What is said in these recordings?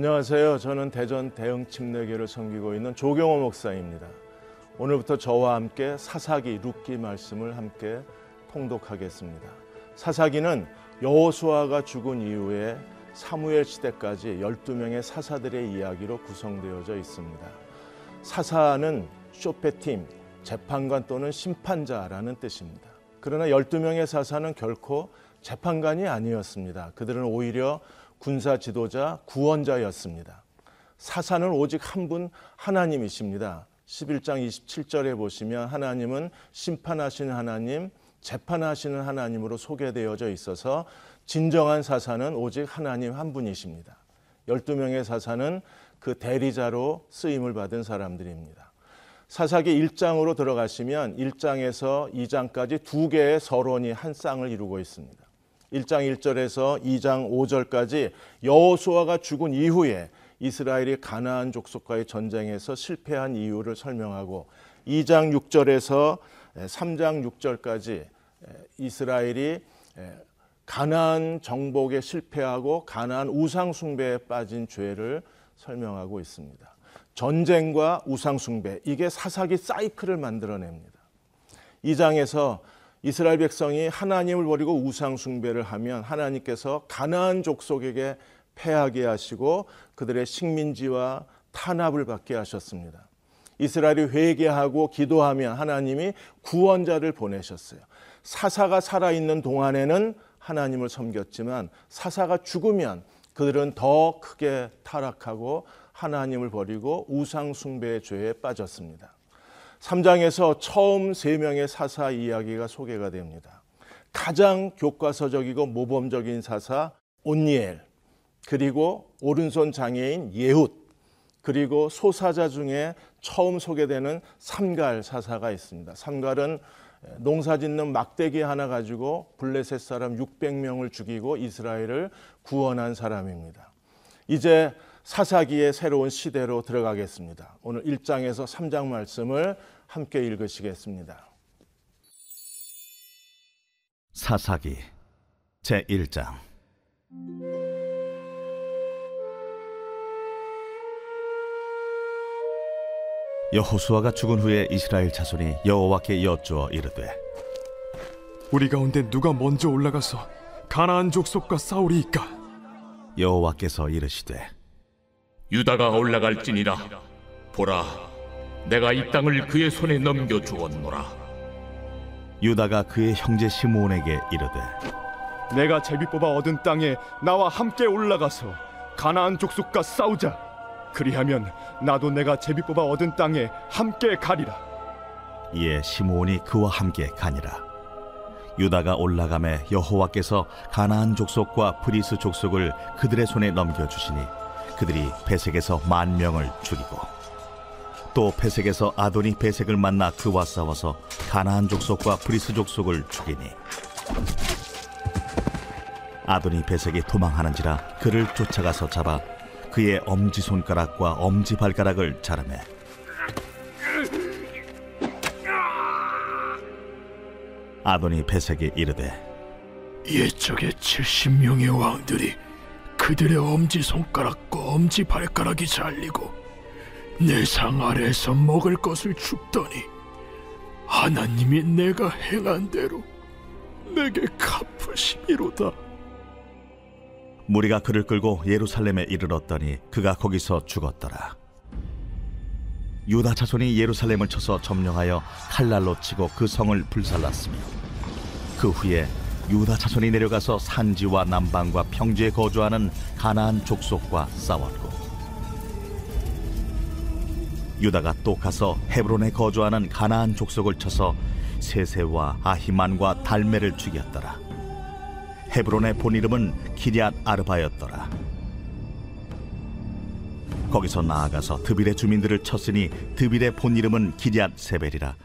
안녕하세요. 저는 대전 대흥침례교를 섬기고 있는 조경호 목사입니다. 오늘부터 저와 함께 사사기 룻기 말씀을 함께 통독하겠습니다. 사사기는 여호수아가 죽은 이후에 사무엘 시대까지 12명의 사사들의 이야기로 구성되어져 있습니다. 사사는 쇼페팀, 재판관 또는 심판자라는 뜻입니다. 그러나 12명의 사사는 결코 재판관이 아니었습니다. 그들은 오히려 군사 지도자, 구원자였습니다. 사사는 오직 한 분 하나님이십니다. 11장 27절에 보시면 하나님은 심판하시는 하나님, 재판하시는 하나님으로 소개되어져 있어서 진정한 사사는 오직 하나님 한 분이십니다. 12명의 사사는 그 대리자로 쓰임을 받은 사람들입니다. 사사기 1장으로 들어가시면 1장에서 2장까지 두 개의 서론이 한 쌍을 이루고 있습니다. 1장 1절에서 2장 5절까지 여호수아가 죽은 이후에 이스라엘이 가나안 족속과의 전쟁에서 실패한 이유를 설명하고 2장 6절에서 3장 6절까지 이스라엘이 가나안 정복에 실패하고 가나안 우상 숭배에 빠진 죄를 설명하고 있습니다. 전쟁과 우상 숭배 이게 사사기 사이클을 만들어냅니다. 2장에서 이스라엘 백성이 하나님을 버리고 우상 숭배를 하면 하나님께서 가나안 족속에게 패하게 하시고 그들의 식민지와 탄압을 받게 하셨습니다. 이스라엘이 회개하고 기도하면 하나님이 구원자를 보내셨어요. 사사가 살아있는 동안에는 하나님을 섬겼지만 사사가 죽으면 그들은 더 크게 타락하고 하나님을 버리고 우상 숭배의 죄에 빠졌습니다. 3장에서 처음 세 명의 사사 이야기가 소개가 됩니다. 가장 교과서적이고 모범적인 사사 온니엘 그리고 오른손 장애인 예훗 그리고 소사자 중에 처음 소개되는 삼갈 사사가 있습니다. 삼갈은 농사 짓는 막대기 하나 가지고 블레셋 사람 600명을 죽이고 이스라엘을 구원한 사람입니다. 이제 사사기의 새로운 시대로 들어가겠습니다. 오늘 1장에서 3장 말씀을 함께 읽으시겠습니다. 사사기 제 1장. 여호수아가 죽은 후에 이스라엘 자손이 여호와께 여쭈어 이르되 우리 가운데 누가 먼저 올라가서 가나안 족속과 싸우리이까? 여호와께서 이르시되 유다가 올라갈지니라. 보라 내가 이 땅을 그의 손에 넘겨 주었노라. 유다가 그의 형제 시므온에게 이르되 내가 제비 뽑아 얻은 땅에 나와 함께 올라가서 가나안 족속과 싸우자. 그리하면 나도 내가 제비 뽑아 얻은 땅에 함께 가리라. 이에 시므온이 그와 함께 가니라. 유다가 올라가매 여호와께서 가나안 족속과 브리스 족속을 그들의 손에 넘겨 주시니 그들이 베섹에서 만 명을 죽이고 또 베섹에서 아도니 베섹을 만나 그와 싸워서 가나안 족속과 브리스 족속을 죽이니. 아도니 베섹이 도망하는지라 그를 쫓아가서 잡아 그의 엄지 손가락과 엄지 발가락을 자르매. 아도니 베색이 이르되 옛적의 70명의 왕들이 그들의 엄지 손가락과 엄지 발가락이 잘리고 내 상 아래에서 먹을 것을 줍더니 하나님이 내가 행한 대로 내게 갚으시미로다. 무리가 그를 끌고 예루살렘에 이르렀더니 그가 거기서 죽었더라. 유다 자손이 예루살렘을 쳐서 점령하여 칼날로 치고 그 성을 불살랐으며 그 후에 유다 자손이 내려가서 산지와 남방과 평지에 거주하는 가나안 족속과 싸웠고 유다가 또 가서 헤브론에 거주하는 가나안 족속을 쳐서 세세와 아히만과 달메를 죽였더라. 헤브론의 본 이름은 기리앗 아르바였더라. 거기서 나아가서 드빌의 주민들을 쳤으니 드빌의 본 이름은 기리앗 세벨이라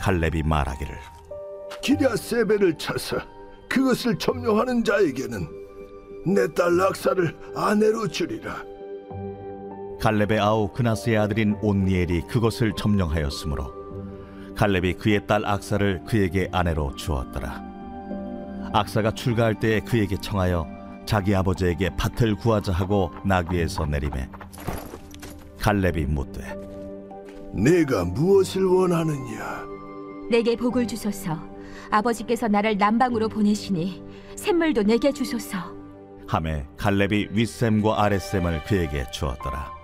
갈렙이 말하기를 기리앗 세벨을 쳐서 그것을 점령하는 자에게는 내 딸 락사를 아내로 주리라. 갈렙의 아우 그나스의 아들인 온니엘이 그것을 점령하였으므로 갈렙이 그의 딸 악사를 그에게 아내로 주었더라. 악사가 출가할 때에 그에게 청하여 자기 아버지에게 밭을 구하자 하고 나귀에서 내림에 갈렙이 묻되 내가 무엇을 원하느냐? 내게 복을 주소서. 아버지께서 나를 남방으로 보내시니 샘물도 내게 주소서. 함에 갈렙이 윗샘과 아랫샘을 그에게 주었더라.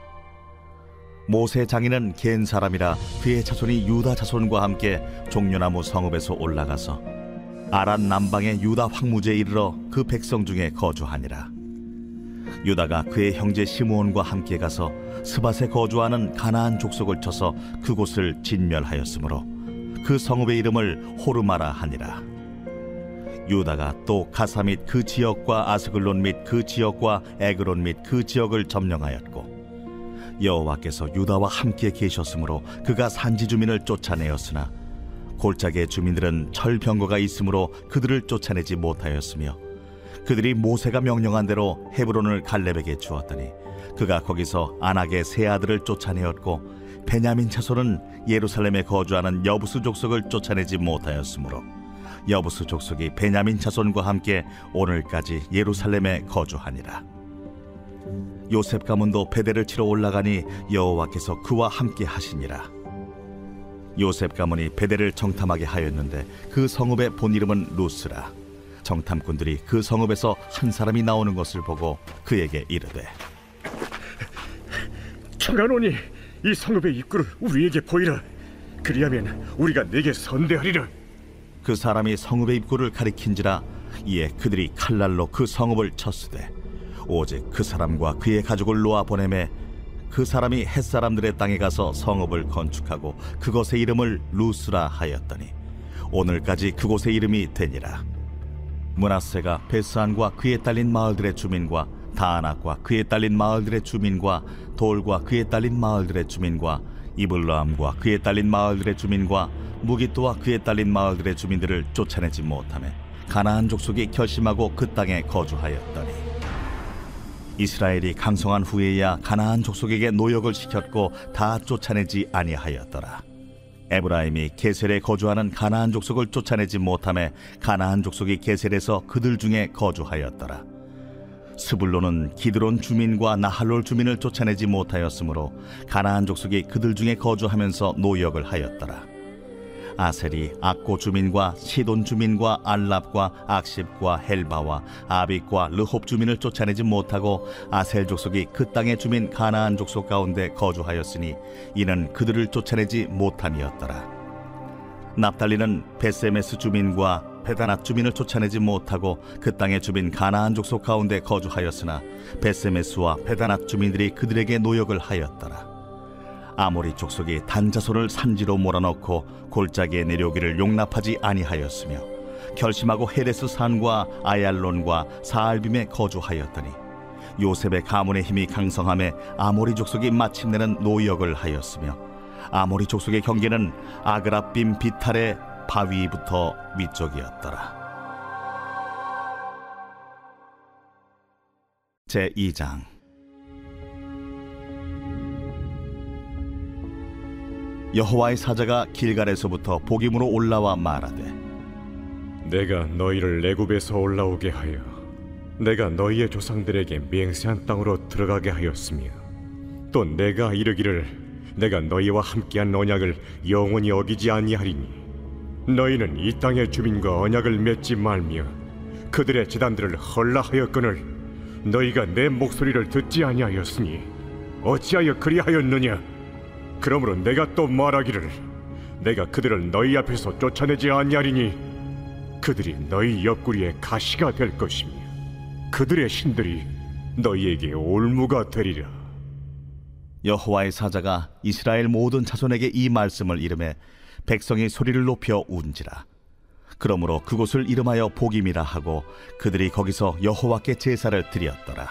모세 장인은 겐 사람이라 그의 자손이 유다 자손과 함께 종려나무 성읍에서 올라가서 아란 남방의 유다 황무지에 이르러 그 백성 중에 거주하니라. 유다가 그의 형제 시므온과 함께 가서 스밧에 거주하는 가나안 족속을 쳐서 그곳을 진멸하였으므로 그 성읍의 이름을 호르마라 하니라. 유다가 또 가사 및 그 지역과 아스글론 및 그 지역과 에그론 및 그 지역을 점령하였고 여호와께서 유다와 함께 계셨으므로 그가 산지 주민을 쫓아내었으나 골짜기의 주민들은 철병거가 있으므로 그들을 쫓아내지 못하였으며 그들이 모세가 명령한 대로 헤브론을 갈렙에게 주었더니 그가 거기서 안악의 세 아들을 쫓아내었고 베냐민 자손은 예루살렘에 거주하는 여부수 족속을 쫓아내지 못하였으므로 여부수 족속이 베냐민 자손과 함께 오늘까지 예루살렘에 거주하니라. 요셉 가문도 베델을 치러 올라가니 여호와께서 그와 함께 하시니라. 요셉 가문이 베델을 정탐하게 하였는데 그 성읍의 본 이름은 루스라. 정탐꾼들이 그 성읍에서 한 사람이 나오는 것을 보고 그에게 이르되 청하노니 이 성읍의 입구를 우리에게 보이라. 그리하면 우리가 내게 선대하리라. 그 사람이 성읍의 입구를 가리킨지라 이에 그들이 칼날로 그 성읍을 쳤으되 오직 그 사람과 그의 가족을 놓아 보내매 그 사람이 햇사람들의 땅에 가서 성읍을 건축하고 그것의 이름을 루스라 하였더니 오늘까지 그곳의 이름이 되니라. 문하세가 베스안과 그에 딸린 마을들의 주민과 다안악과 그에 딸린 마을들의 주민과 돌과 그에 딸린 마을들의 주민과 이블라함과 그에 딸린 마을들의 주민과 무기또와 그에 딸린 마을들의 주민들을 쫓아내지 못하며 가나안 족속이 결심하고 그 땅에 거주하였더니 이스라엘이 강성한 후에야 가나안 족속에게 노역을 시켰고 다 쫓아내지 아니하였더라. 에브라임이 게셀에 거주하는 가나안 족속을 쫓아내지 못하며 가나안 족속이 게셀에서 그들 중에 거주하였더라. 스불론은 기드론 주민과 나할롤 주민을 쫓아내지 못하였으므로 가나안 족속이 그들 중에 거주하면서 노역을 하였더라. 아셀이 악고 주민과 시돈 주민과 알랍과 악십과 헬바와 아빅과 르홉 주민을 쫓아내지 못하고 아셀 족속이 그 땅의 주민 가나안 족속 가운데 거주하였으니 이는 그들을 쫓아내지 못함이었더라. 납달리는 베세메스 주민과 베다낫 주민을 쫓아내지 못하고 그 땅의 주민 가나안 족속 가운데 거주하였으나 베세메스와 베다낫 주민들이 그들에게 노역을 하였더라. 아모리 족속이 단자손을 산지로 몰아넣고 골짜기에 내려오기를 용납하지 아니하였으며 결심하고 헤레스 산과 아얄론과 사알빔에 거주하였더니 요셉의 가문의 힘이 강성함에 아모리 족속이 마침내는 노역을 하였으며 아모리 족속의 경계는 아그라빔 비탈의 바위부터 위쪽이었더라. 제 2장 여호와의 사자가 길갈에서부터 복임으로 올라와 말하되 내가 너희를 애굽에서 올라오게 하여 내가 너희의 조상들에게 맹세한 땅으로 들어가게 하였으며 또 내가 이르기를 내가 너희와 함께한 언약을 영원히 어기지 아니하리니 너희는 이 땅의 주민과 언약을 맺지 말며 그들의 재단들을 헐라하였거늘 너희가 내 목소리를 듣지 아니하였으니 어찌하여 그리하였느냐 그러므로 내가 또 말하기를 내가 그들을 너희 앞에서 쫓아내지 아니하리니 그들이 너희 옆구리에 가시가 될 것이며 그들의 신들이 너희에게 올무가 되리라. 여호와의 사자가 이스라엘 모든 자손에게 이 말씀을 이름해 백성이 소리를 높여 운지라. 그러므로 그곳을 이름하여 복임이라 하고 그들이 거기서 여호와께 제사를 드렸더라.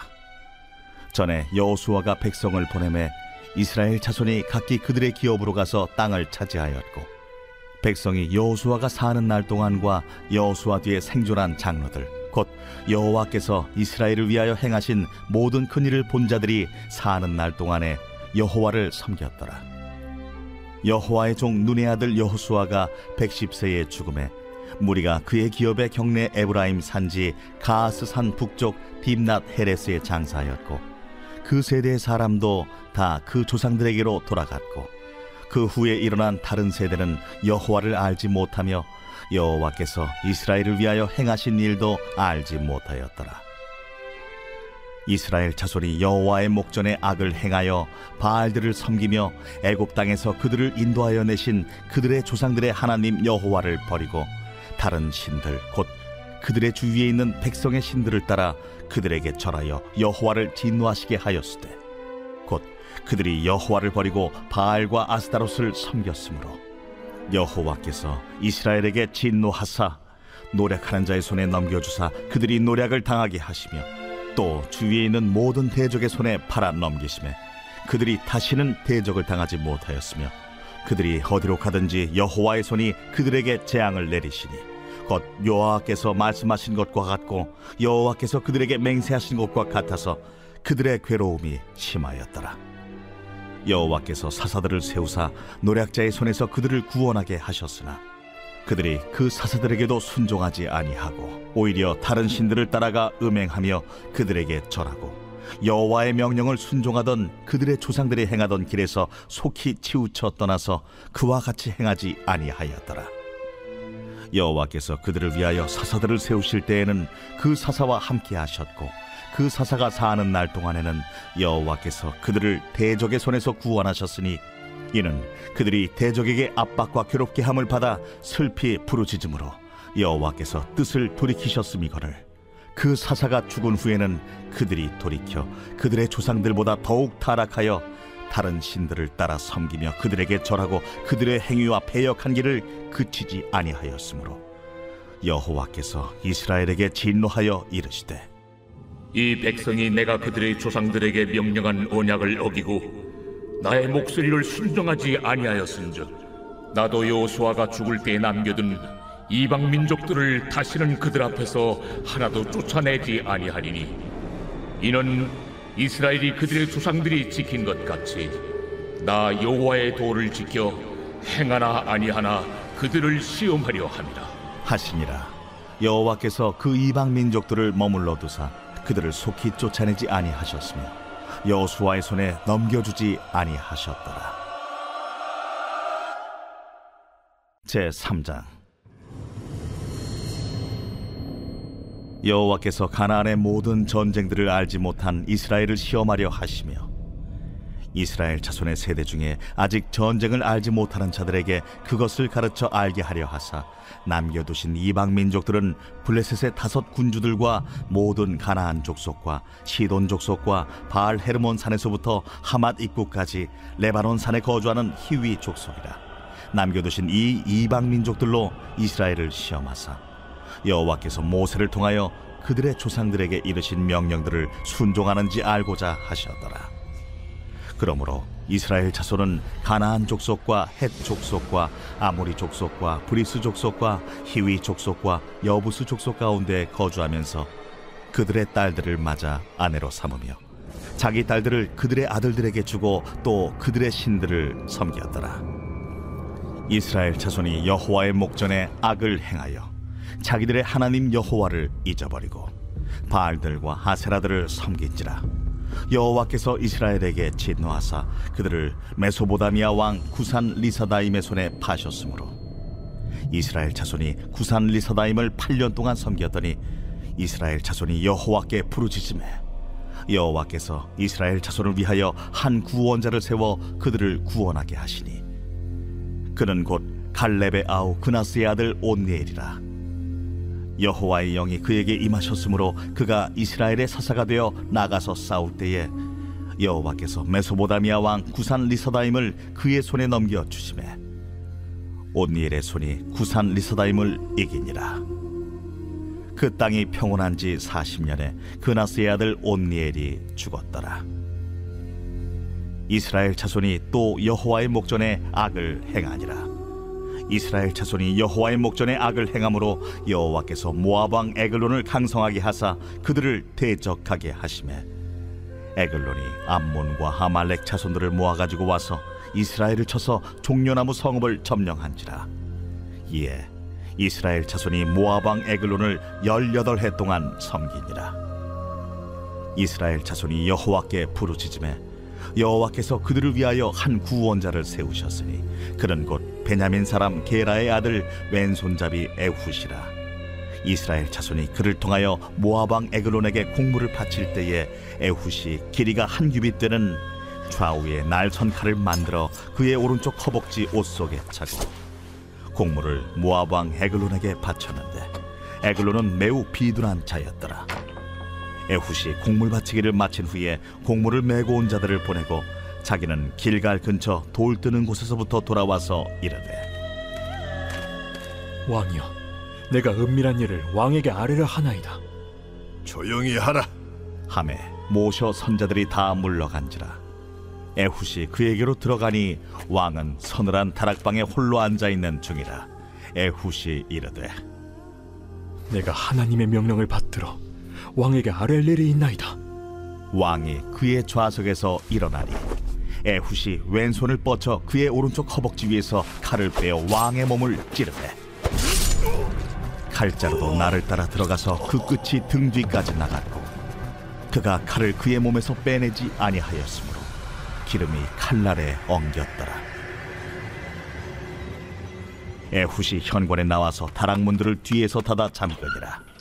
전에 여호수아가 백성을 보내매 이스라엘 자손이 각기 그들의 기업으로 가서 땅을 차지하였고 백성이 여호수아가 사는 날 동안과 여호수아 뒤에 생존한 장로들 곧 여호와께서 이스라엘을 위하여 행하신 모든 큰 일을 본 자들이 사는 날 동안에 여호와를 섬겼더라. 여호와의 종 눈의 아들 여호수아가 110세의 죽음에 무리가 그의 기업의 경내 에브라임 산지 가스산 북쪽 딥낫 헤레스에 장사하였고 그 세대의 사람도 다 그 조상들에게로 돌아갔고 그 후에 일어난 다른 세대는 여호와를 알지 못하며 여호와께서 이스라엘을 위하여 행하신 일도 알지 못하였더라. 이스라엘 자손이 여호와의 목전에 악을 행하여 바알들을 섬기며 애굽 땅에서 그들을 인도하여 내신 그들의 조상들의 하나님 여호와를 버리고 다른 신들 곧 그들의 주위에 있는 백성의 신들을 따라 그들에게 절하여 여호와를 진노하시게 하였으되 곧 그들이 여호와를 버리고 바알과 아스타롯을 섬겼으므로 여호와께서 이스라엘에게 진노하사 노력하는 자의 손에 넘겨주사 그들이 노력을 당하게 하시며 또 주위에 있는 모든 대적의 손에 팔아 넘기심에 그들이 다시는 대적을 당하지 못하였으며 그들이 어디로 가든지 여호와의 손이 그들에게 재앙을 내리시니 곧 여호와께서 말씀하신 것과 같고 여호와께서 그들에게 맹세하신 것과 같아서 그들의 괴로움이 심하였더라. 여호와께서 사사들을 세우사 노략자의 손에서 그들을 구원하게 하셨으나 그들이 그 사사들에게도 순종하지 아니하고 오히려 다른 신들을 따라가 음행하며 그들에게 절하고 여호와의 명령을 순종하던 그들의 조상들이 행하던 길에서 속히 치우쳐 떠나서 그와 같이 행하지 아니하였더라. 여호와께서 그들을 위하여 사사들을 세우실 때에는 그 사사와 함께 하셨고 그 사사가 사는 날 동안에는 여호와께서 그들을 대적의 손에서 구원하셨으니 이는 그들이 대적에게 압박과 괴롭게 함을 받아 슬피 부르짖음으로 여호와께서 뜻을 돌이키셨음이거늘 그 사사가 죽은 후에는 그들이 돌이켜 그들의 조상들보다 더욱 타락하여 다른 신들을 따라 섬기며 그들에게 절하고 그들의 행위와 배역한 길을 그치지 아니하였으므로 여호와께서 이스라엘에게 진노하여 이르시되 이 백성이 내가 그들의 조상들에게 명령한 언약을 어기고 나의 목소리를 순종하지 아니하였은즉 나도 여호수아가 죽을 때에 남겨둔 이방 민족들을 다시는 그들 앞에서 하나도 쫓아내지 아니하리니 이는 이스라엘이 그들의 조상들이 지킨 것 같이 나 여호와의 도를 지켜 행하나 아니하나 그들을 시험하려 함이라 하시니라. 여호와께서 그 이방 민족들을 머물러 두사 그들을 속히 쫓아내지 아니하셨으며 여호수아의 손에 넘겨주지 아니하셨더라. 제 3장 여호와께서 가나안의 모든 전쟁들을 알지 못한 이스라엘을 시험하려 하시며 이스라엘 자손의 세대 중에 아직 전쟁을 알지 못하는 자들에게 그것을 가르쳐 알게 하려 하사 남겨두신 이방 민족들은 블레셋의 다섯 군주들과 모든 가나안 족속과 시돈 족속과 바알 헤르몬 산에서부터 하맛 입구까지 레바논 산에 거주하는 히위 족속이라 남겨두신 이 이방 민족들로 이스라엘을 시험하사 여호와께서 모세를 통하여 그들의 조상들에게 이르신 명령들을 순종하는지 알고자 하셨더라. 그러므로 이스라엘 자손은 가나안 족속과 헷 족속과 아모리 족속과 브리스 족속과 히위 족속과 여부스 족속 가운데 거주하면서 그들의 딸들을 맞아 아내로 삼으며 자기 딸들을 그들의 아들들에게 주고 또 그들의 신들을 섬겼더라. 이스라엘 자손이 여호와의 목전에 악을 행하여 자기들의 하나님 여호와를 잊어버리고 바알들과 하세라들을 섬긴지라. 여호와께서 이스라엘에게 진노하사 그들을 메소보다미아 왕 구산 리사다임의 손에 파셨으므로 이스라엘 자손이 구산 리사다임을 8년 동안 섬겼더니 이스라엘 자손이 여호와께 부르짖음에 여호와께서 이스라엘 자손을 위하여 한 구원자를 세워 그들을 구원하게 하시니 그는 곧 갈렙의 아우 그나스의 아들 온니엘이라 여호와의 영이 그에게 임하셨으므로 그가 이스라엘의 사사가 되어 나가서 싸울 때에 여호와께서 메소보다미아 왕 구산 리사다임을 그의 손에 넘겨 주심에 온니엘의 손이 구산 리사다임을 이기니라. 그 땅이 평온한 지 40년에 그나스의 아들 온니엘이 죽었더라. 이스라엘 자손이 또 여호와의 목전에 악을 행하니라 이스라엘 자손이 여호와의 목전에 악을 행함으로 여호와께서 모압 왕 에글론을 강성하게 하사 그들을 대적하게 하심에 에글론이 암몬과 하말렉 자손들을 모아 가지고 와서 이스라엘을 쳐서 종려나무 성읍을 점령한지라. 이에 이스라엘 자손이 모압 왕 에글론을 열여덟 해 동안 섬기니라. 이스라엘 자손이 여호와께 부르짖음에 여호와께서 그들을 위하여 한 구원자를 세우셨으니 그는 곧 베냐민 사람 게라의 아들 왼손잡이 에훗이라. 이스라엘 자손이 그를 통하여 왕 에글론에게 공물을 바칠 때에 에훗이 길이가 한 규빗 되는 좌우에 날선 칼을 만들어 그의 오른쪽 허벅지 옷 속에 차고 공물을 왕 에글론에게 바쳤는데 에글론은 매우 비둔한 자였더라 에훗이 공물 바치기를 마친 후에 공물을 메고 온 자들을 보내고 자기는 길갈 근처 돌 뜨는 곳에서부터 돌아와서 이르되 왕이여, 내가 은밀한 일을 왕에게 아뢰려 하나이다. 조용히 하라. 함에 모셔 선자들이 다 물러간지라 에훗이 그에게로 들어가니 왕은 서늘한 다락방에 홀로 앉아 있는 중이라 에훗이 이르되 내가 하나님의 명령을 받들어 왕에게 아뢰 일이 있나이다. 왕이 그의 좌석에서 일어나니 에훗이 왼손을 뻗쳐 그의 오른쪽 허벅지 위에서 칼을 빼어 왕의 몸을 찌르되 칼자루도 나를 따라 들어가서 그 끝이 등 뒤까지 나갔고 그가 칼을 그의 몸에서 빼내지 아니하였으므로 기름이 칼날에 엉겼더라. 에훗이 현관에 나와서 다락문들을 뒤에서 닫아 잠그니라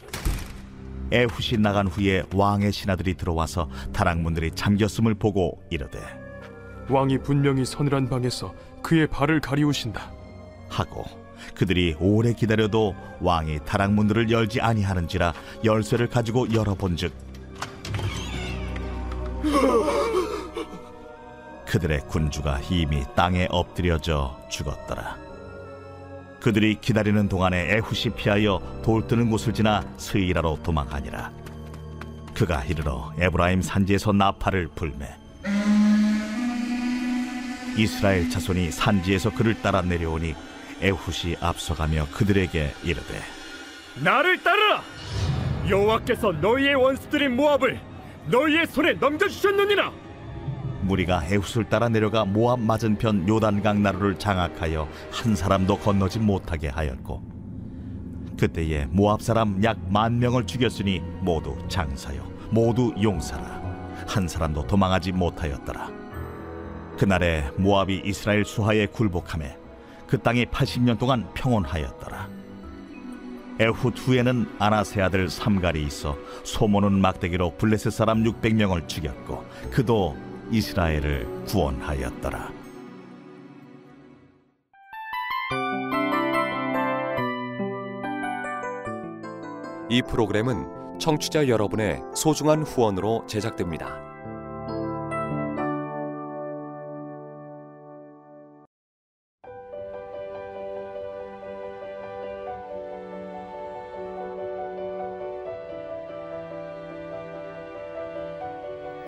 에훗이 나간 후에 왕의 신하들이 들어와서 다락문들이 잠겼음을 보고 이르되 왕이 분명히 서늘한 방에서 그의 발을 가리우신다. 하고 그들이 오래 기다려도 왕이 다락문들을 열지 아니하는지라 열쇠를 가지고 열어본즉 그들의 군주가 이미 땅에 엎드려져 죽었더라. 그들이 기다리는 동안에 에훗이 피하여 돌 뜨는 곳을 지나 스이라로 도망하니라. 그가 이르러 에브라임 산지에서 나팔을 불매. 이스라엘 자손이 산지에서 그를 따라 내려오니 에훗이 앞서가며 그들에게 이르되 나를 따르라. 여호와께서 너희의 원수들인 모압을 너희의 손에 넘겨주셨느니라. 무리가 에훗을 따라 내려가 모압 맞은편 요단강 나루를 장악하여 한 사람도 건너지 못하게 하였고 그때에 모압 사람 약 만 명을 죽였으니 모두 장사요 모두 용사라. 한 사람도 도망하지 못하였더라. 그날에 모압이 이스라엘 수하에 굴복함에 그 땅이 80년 동안 평온하였더라. 에훗 후에는 아나세 아들 삼갈이 있어 소모는 막대기로 블레셋 사람 600명을 죽였고 그도 이스라엘을 구원하였더라. 이 프로그램은 청취자 여러분의 소중한 후원으로 제작됩니다.